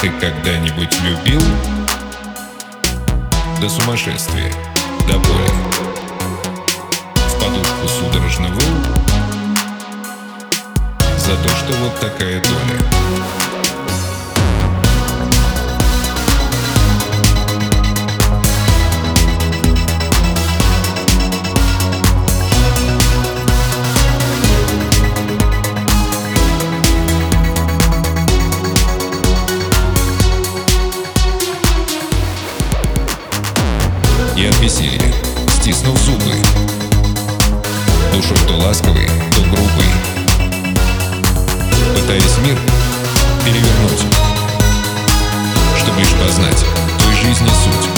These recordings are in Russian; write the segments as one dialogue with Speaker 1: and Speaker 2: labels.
Speaker 1: Ты когда-нибудь любил? До сумасшествия, до боли. В подушку судорожно выл За то, что вот такая доля. Веселья, стиснув зубы. Душой то ласковый, то грубый. Пытаясь мир перевернуть, чтобы лишь познать той жизни суть.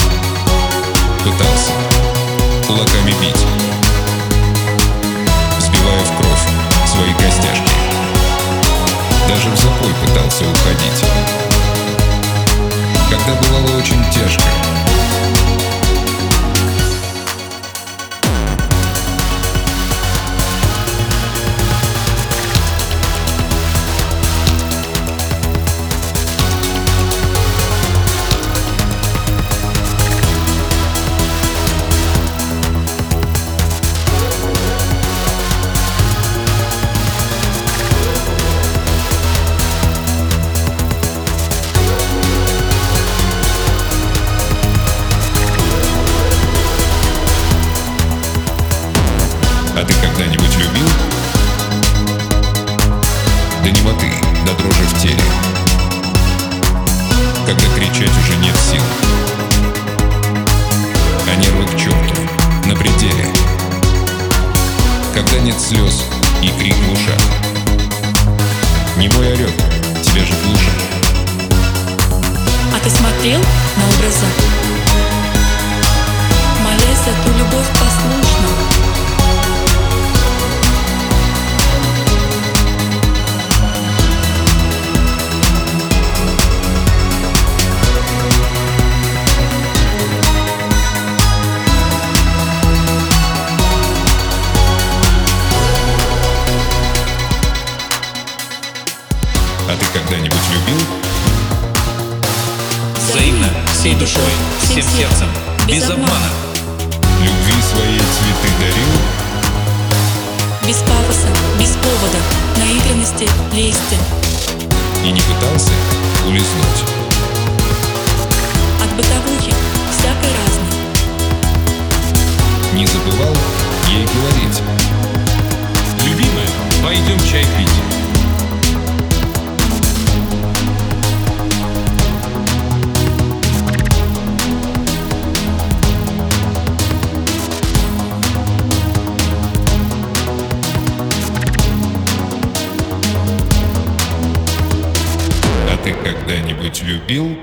Speaker 1: Пытался кулаками бить, сбивая в кровь свои костяшки. Даже в запой пытался уходить, когда бывало очень тяжко. Когда-нибудь любил? До немоты, до дрожи в теле. Когда кричать уже нет сил. А нервы к черту, на пределе. Когда нет слез и крик в ушах. Не мой орет, тебя же глушит
Speaker 2: А ты смотрел на образа?
Speaker 3: Всей душой, всем сердцем, без обмана.
Speaker 1: Любви своей цветы дарил?
Speaker 2: Без пафоса, без повода, наигранности, лести
Speaker 1: И не пытался улизнуть.
Speaker 2: От бытовухи всякой разной.
Speaker 1: Не забывал ей говорить.
Speaker 3: Любимая, пойдем чай пить.
Speaker 1: Ты когда-нибудь любил?